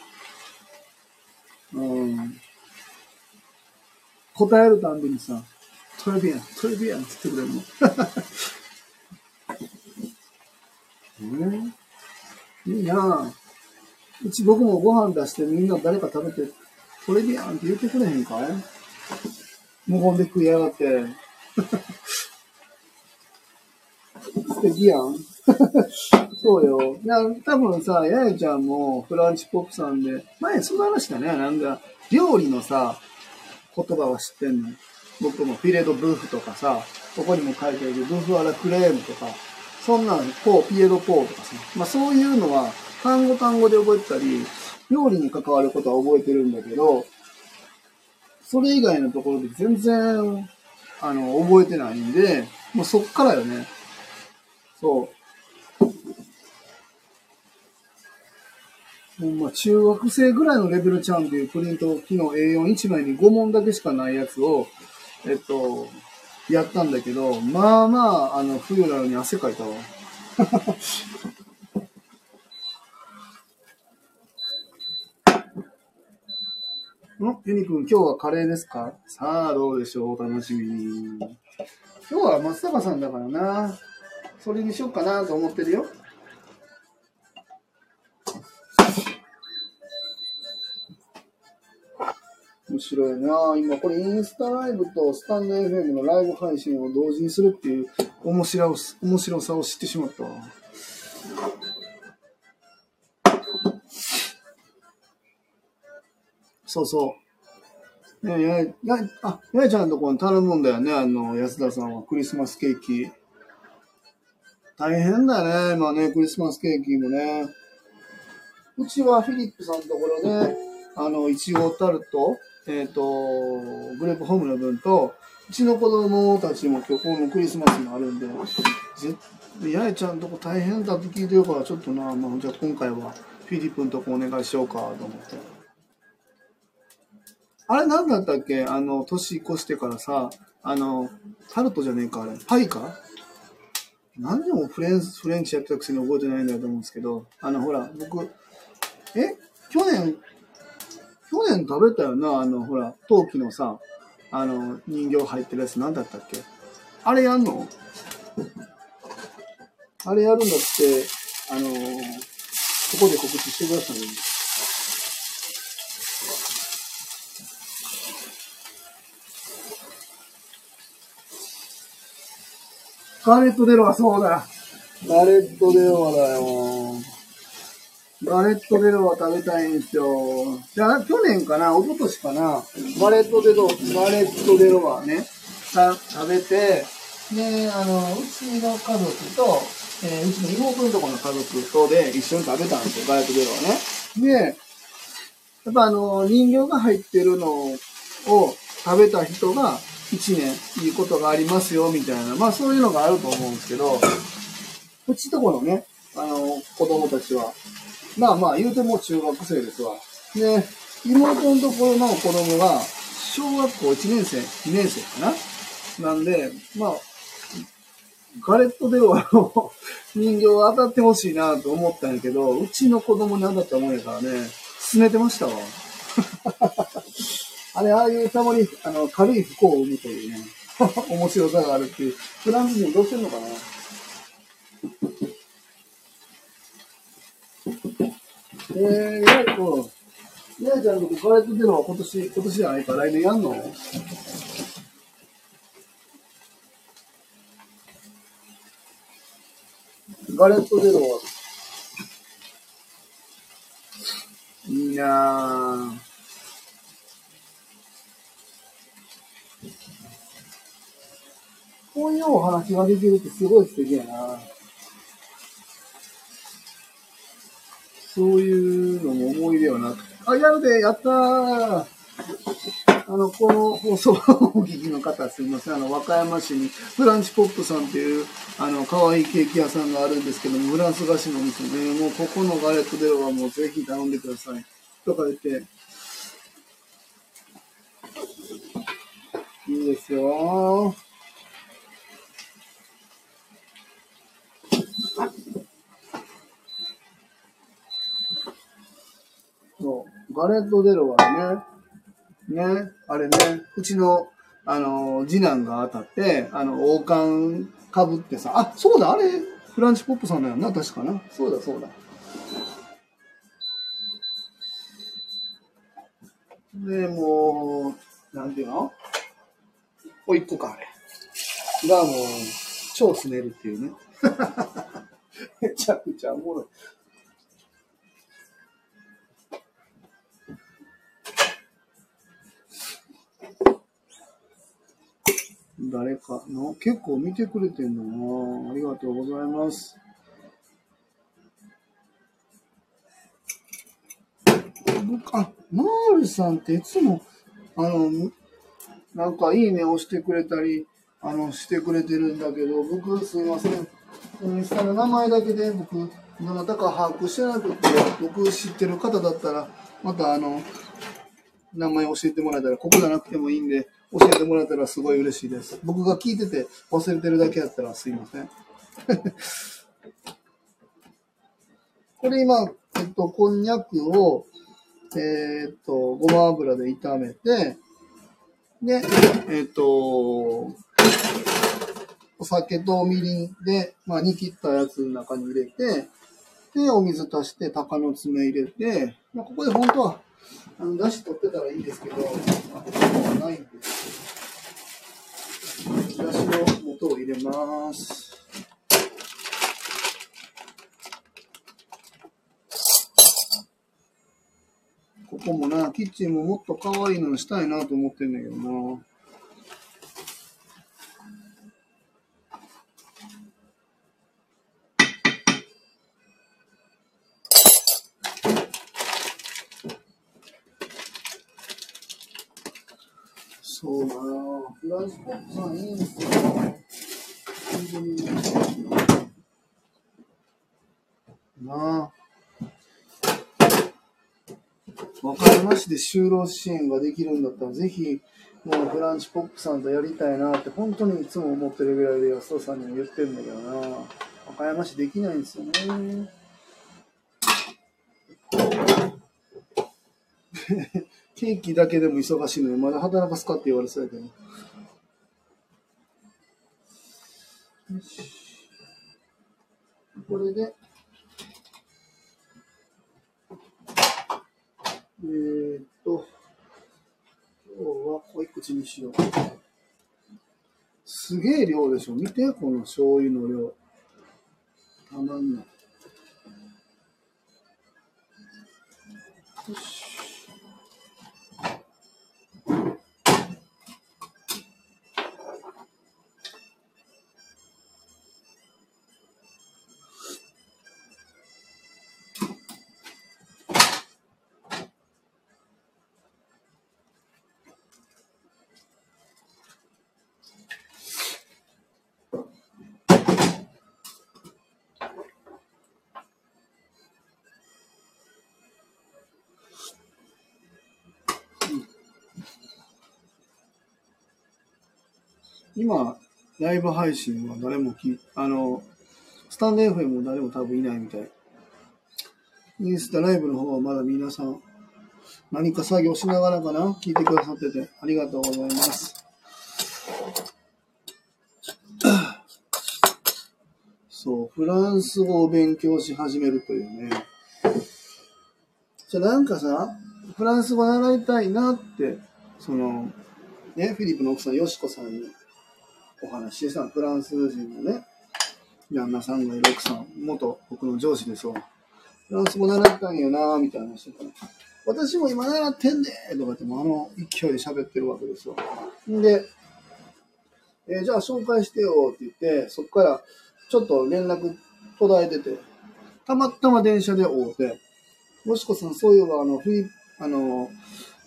うん。答えるたんびにさ、トレビアン、トレビアンって言ってくれるの。えいいなうち僕もご飯出してみんな誰か食べて、トレビアンって言ってくれへんかい？無言で食いやがって。[LAUGHS] 素敵やん。[LAUGHS] そうよ。いや、多分さ、ややちゃんもフランチポップさんで、前その話だね。なんか、料理のさ、言葉は知ってんの？僕もフィレドブーフとかさ、ここにも書いてあるブーフアラクレームとか、そんなの、ポー、ピエロポーとかさ。まあそういうのは、単語単語で覚えてたり、料理に関わることは覚えてるんだけど、それ以外のところで全然、あの、覚えてないんで、もうそっからよね。そう。まあ中学生ぐらいのレベルちゃんっていうプリント、昨日 A41 枚に5問だけしかないやつを、えっと、やったんだけど、まあまあ、あの、冬なのに汗かいたわ。んユニ君、今日はカレーですか？さあ、どうでしょうお楽しみに。今日は松坂さんだからな。それにしようかなと思ってるよ。面白いな今これインスタライブとスタンド FM のライブ配信を同時にするっていう面白面白さを知ってしまったわ。そうそう。ねや、や、あ、やいちゃんのところに頼むんだよね、あの、安田さんはクリスマスケーキ。大変だね、今ね、クリスマスケーキもね。うちはフィリップさんのところね、あの、いちごタルト、えっ、ー、と、グレープホームの分と、うちの子供たちも今日このクリスマスにあるんで、ぜやえちゃんとこ大変だって聞いてるから、ちょっとな、まあ、じゃあ今回はフィリップのとこお願いしようかと思って。あれ何だったっけ？あの、年越してからさ、あの、タルトじゃねえか、あれ。パイか？何でもフレンフレンチやってたくせに覚えてないんだと思うんですけど、あの、ほら、僕、え？去年、去年食べたよな、あの、ほら、陶器のさ、あの、人形入ってるやつ何だったっけ？あれやんの？あれやるんだって、あのここで告知してください。ガレット・デロはそうだ。ガレット・デロワだよ。ガレット・デロワ食べたいんですよ。じゃあ、去年かな一昨年かなガレット・デロ、ガレット・デロワね、さ、食べて、で、あの、うちの家族と、えー、うちの妹のところの家族とで一緒に食べたんですよ、ガレット・デロワね。で、やっぱあの、人形が入ってるのを食べた人が、1年いいことがありますよ、みたいな、まあそういうのがあると思うんですけど、うちとこのね、あの、子供たちは、まあまあ言うても中学生ですわ。で、妹のところの子供が、小学校1年生、2年生かななんで、まあ、ガレット・デロワの人形は当たってほしいなと思ったんやけど、うちの子供に当たったもんやからね、拗ねてましたわ。[LAUGHS] あれ、ああいうたまに、あの、軽い不幸を生むというね、[LAUGHS] 面白さがあるっていう。フランス人どうしてんのかな [LAUGHS] えー、やはりこ。う、姉ちゃんのとガレットデロは今年、今年じゃないか、来年やんの？ガレットデロは、いいなぁ。こういうお話ができるってすごい素敵やな。そういうのも思い出よなくて。あ、やるで、やったー。あの、この放送をお聞きの方、すみません。あの、和歌山市にフランチポップさんっていう、あの、可愛いケーキ屋さんがあるんですけども、フランス菓子の店ね、もうここのガレットではもうぜひ頼んでください。とか言って、いいですよそう、ガレット・デロはね、ね、あれね、うちの、あの、次男が当たって、あの、王冠かぶってさ、あ、そうだ、あれ、フランチポップさんだよな、確かな。そうだ、そうだ。で、もう、なんていうの？おいっ子か、あれ。がもう、超すねるっていうね。[LAUGHS] めちゃくちゃおもろい。誰かの？結構見てくれてんのなありがとうございます。あ、マールさんっていつも、あの、なんかいいね押してくれたり、あの、してくれてるんだけど、僕すいません。インスタの名前だけで僕、どなたか把握してなくて、僕知ってる方だったら、またあの、名前教えてもらえたら、ここじゃなくてもいいんで、教えてもらえたらすごい嬉しいです。僕が聞いてて忘れてるだけやったらすいません。[LAUGHS] これ今、えっと、こんにゃくを、えー、っと、ごま油で炒めて、で、えっと、お酒とみりんで、まあ、煮切ったやつの中に入れて、で、お水足して、鷹の爪入れて、まあ、ここで本当は、あの、出汁取ってたらいいんですけど、まあ、ここはないんです。出汁の素を入れます。ここもな、キッチンももっと可愛いのにしたいなと思ってんだけどな。そうだなフランスポップさんいいんですよ。なあ。和歌山市で就労支援ができるんだったら、ぜひ、もうフランチポップさんとやりたいなって、本当にいつも思ってるぐらいで安田さんには言ってるんだけどな。和歌山市できないんですよね。[LAUGHS] ケーキだけでも忙しいのに、まだ働かすかって言われそうやけど。れで、えー、っと、今日は濃い口にしよう。すげえ量でしょ。見て、この醤油の量。たまんない。よし。今、ライブ配信は誰もき、あの、スタンド FM も誰も多分いないみたい。インスタライブの方はまだ皆さん、何か作業しながらかな？聞いてくださってて、ありがとうございます。[COUGHS] そう、フランス語を勉強し始めるというね。じゃあ、なんかさ、フランス語習いたいなって、その、ね、フィリップの奥さん、よしこさんにお話ししたフランス人のね、旦那さんがいる奥さん、元僕の上司ですわ。フランス語習いたんよなみたいな話してたの私も今習ってんでとかってもあの勢いで喋ってるわけですよ。んで、えーじゃあ紹介してよって言って、そこからちょっと連絡途絶えてて、たまたま電車で会うて、よしこさん、そういえばあの、フィあの、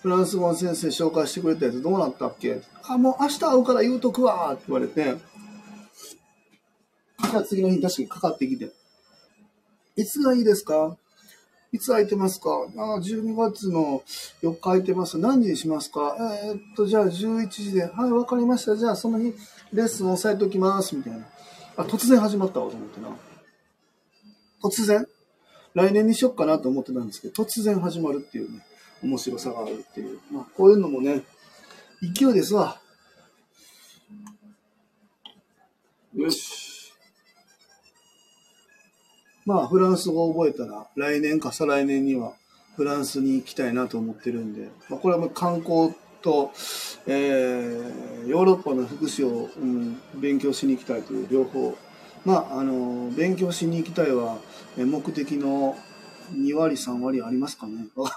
フランス語の先生紹介してくれたやつどうなったっけあ、もう明日会うから言うとくわって言われて、じゃあ次の日に確かにかかってきて、いつがいいですか？いつ空いてますか？あ ?12 月の4日空いてます。何時にしますか？えーっと、じゃあ11時で。はい、わかりました。じゃあその日、レッスン押さえておきます。みたいな。あ、突然始まったわと思ってな。突然？来年にしよっかなと思ってたんですけど、突然始まるっていうね、面白さがあるっていう。まあ、こういうのもね、勢いですわ。よし。まあ、フランス語を覚えたら、来年か再来年にはフランスに行きたいなと思ってるんで、まあ、これはもう観光と、えー、ヨーロッパの福祉を、うん、勉強しに行きたいという両方。まあ、あの、勉強しに行きたいは、目的の2割、3割ありますかね。[LAUGHS] わ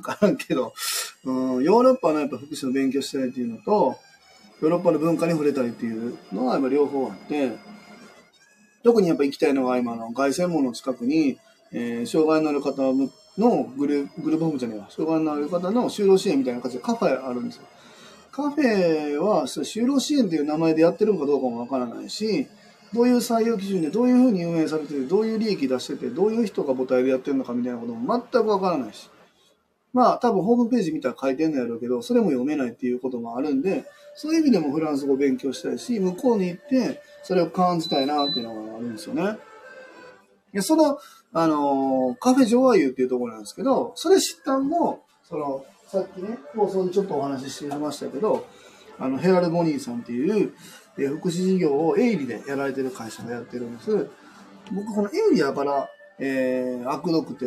からんけど、うん、ヨーロッパのやっぱ福祉の勉強したいっていうのと、ヨーロッパの文化に触れたいっていうのはやっぱ両方あって、特にやっぱ行きたいのが今の凱旋門の近くに、えー障害のある方のグルグループホームじゃないわ、障害のある方の就労支援みたいな形でカフェあるんですよ。カフェは就労支援っていう名前でやってるのかどうかもわからないし、どういう採用基準でどういうふうに運営されてて、どういう利益出してて、どういう人が母体でやってるのかみたいなことも全くわからないし。まあ多分ホームページ見たら書いてんのやろうけど、それも読めないっていうこともあるんで、そういう意味でもフランス語勉強したいし、向こうに行ってそれを感じたいなっていうのがあるんですよね。でその、あのカフェジョワユっていうところなんですけど、それ知ったんも、その、さっきね、放送でちょっとお話ししてましたけど、あの、ヘラル・ボニーさんっていう、え福祉事業を営利でやられてる会社がやってるんです。僕、この営利だから、えー、悪毒くて、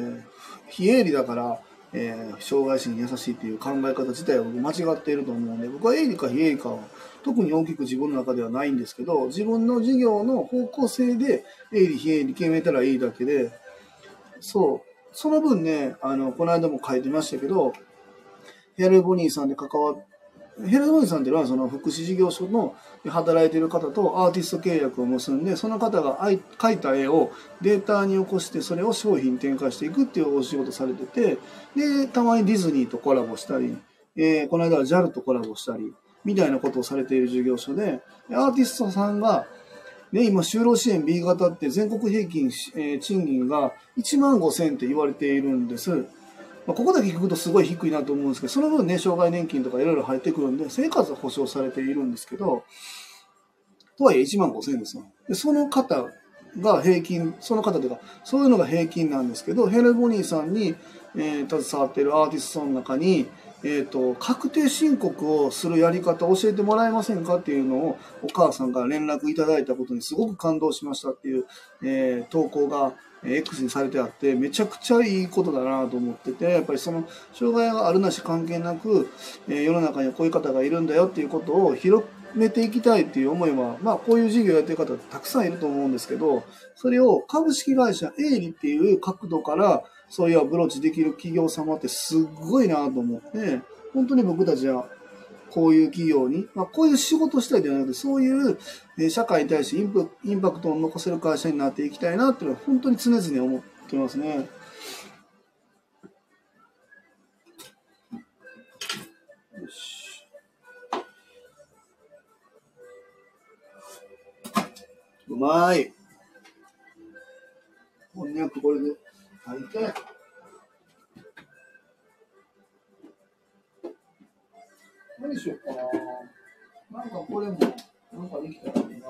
非営利だから、えー障害者に優しいっていう考え方自体は僕間違っていると思うんで、僕は営利か非営利かは特に大きく自分の中ではないんですけど、自分の事業の方向性で営利非営利決めたらいいだけで、そう。その分ね、あの、この間も書いてましたけど、ヘルボニーさんで関わっヘルボニーさんっていうのはその福祉事業所の働いている方とアーティスト契約を結んで、その方が描いた絵をデータに起こして、それを商品に展開していくっていうお仕事されてて、で、たまにディズニーとコラボしたり、えーこの間は JAL とコラボしたり、みたいなことをされている事業所で、アーティストさんが、ね、今、就労支援 B 型って全国平均、えー賃金が1万5000って言われているんです。まあ、ここだけ聞くとすごい低いなと思うんですけど、その分ね、障害年金とかいろいろ入ってくるんで、生活は保障されているんですけど、とはいえ1万5千ですよ。で、その方が平均、その方というか、そういうのが平均なんですけど、ヘルボニーさんに、えー携わっているアーティストの中に、えっ、と、確定申告をするやり方を教えてもらえませんかっていうのをお母さんから連絡いただいたことにすごく感動しましたっていう、えー投稿が、X にされてあって、めちゃくちゃいいことだなと思ってて、やっぱりその、障害があるなし関係なく、え世の中にはこういう方がいるんだよっていうことを広めていきたいっていう思いは、まあこういう事業やってる方たくさんいると思うんですけど、それを株式会社営利っていう角度から、そういうアプローチできる企業様ってすっごいなと思って、本当に僕たちはこういう企業に、まあ、こういう仕事したいではなくて、そういう社会に対してインプインパクトを残せる会社になっていきたいなっていうのは本当に常々思ってますね。よし。うまい。こんにゃくこれで炊い何しようかな。なんかこれも、なんかできたらいいな。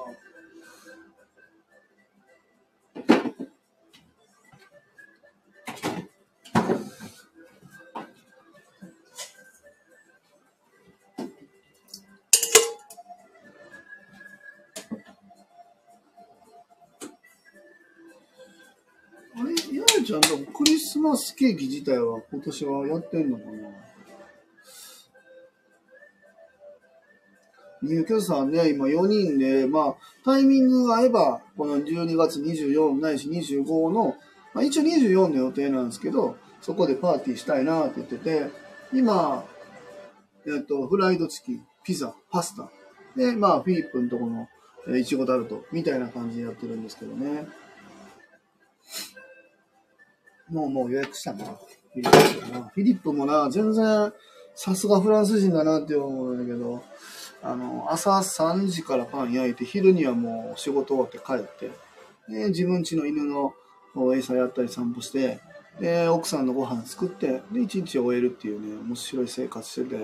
あれ、やめちゃんとクリスマスケーキ自体は今年はやってんのかな？入居者さんね、今4人で、まあ、タイミングが合えば、この12月24ないし25の、まあ一応24の予定なんですけど、そこでパーティーしたいなって言ってて、今、えっと、フライドチキン、ピザ、パスタ。で、まあ、フィリップのとこの、えいちごタルト、みたいな感じでやってるんですけどね。もう、もう予約したな。フィリップな。フィリップもな、全然、さすがフランス人だなって思うんだけど、あの、朝3時からパン焼いて、昼にはもう仕事終わって帰って、で、自分家の犬の餌やったり散歩して、で、奥さんのご飯作って、で、一日終えるっていうね、面白い生活してて、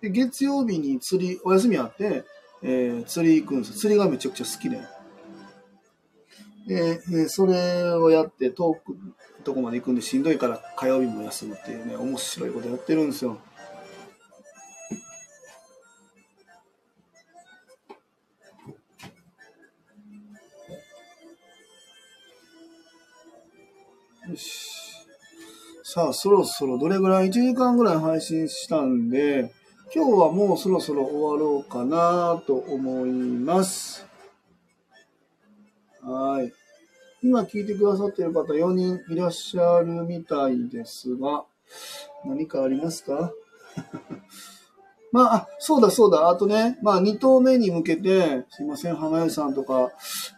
で、月曜日に釣り、お休みあって、えー、釣り行くんです釣りがめちゃくちゃ好きで。で、えそれをやって遠くとこまで行くんでしんどいから火曜日も休むっていうね、面白いことやってるんですよ。よし。さあ、そろそろどれぐらい ?1 時間ぐらい配信したんで、今日はもうそろそろ終わろうかなと思います。はい。今聞いてくださっている方4人いらっしゃるみたいですが、何かありますか？まあ、そうだそうだ。あとね、まあ、2投目に向けて、すいません、浜吉さんとか、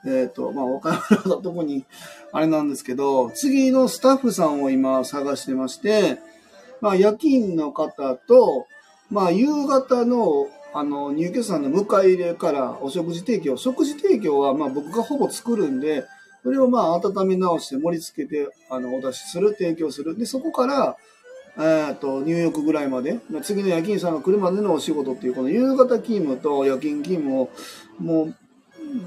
えっ、ー、と、まあ、岡山のとこに、あれなんですけど、次のスタッフさんを今探してまして、まあ、夜勤の方と、まあ、夕方の、あの、入居者さんの迎え入れからお食事提供。食事提供は、まあ、僕がほぼ作るんで、それをまあ、温め直して盛り付けて、あの、お出しする、提供する。で、そこから、えっと、入浴ぐらいまで、次の夜勤さんが来るまでのお仕事っていう、この夕方勤務と夜勤勤務を、も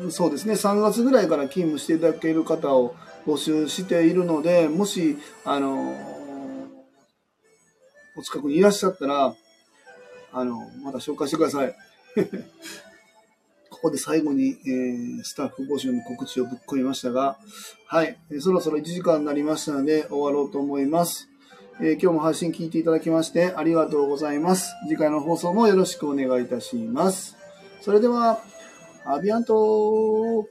う、そうですね、3月ぐらいから勤務していただける方を募集しているので、もし、あの、お近くにいらっしゃったら、あの、また紹介してください。[LAUGHS] ここで最後に、えー、スタッフ募集の告知をぶっ込みましたが、はい、そろそろ1時間になりましたので終わろうと思います。えー、今日も配信聞いていただきましてありがとうございます。次回の放送もよろしくお願いいたします。それでは、アビアント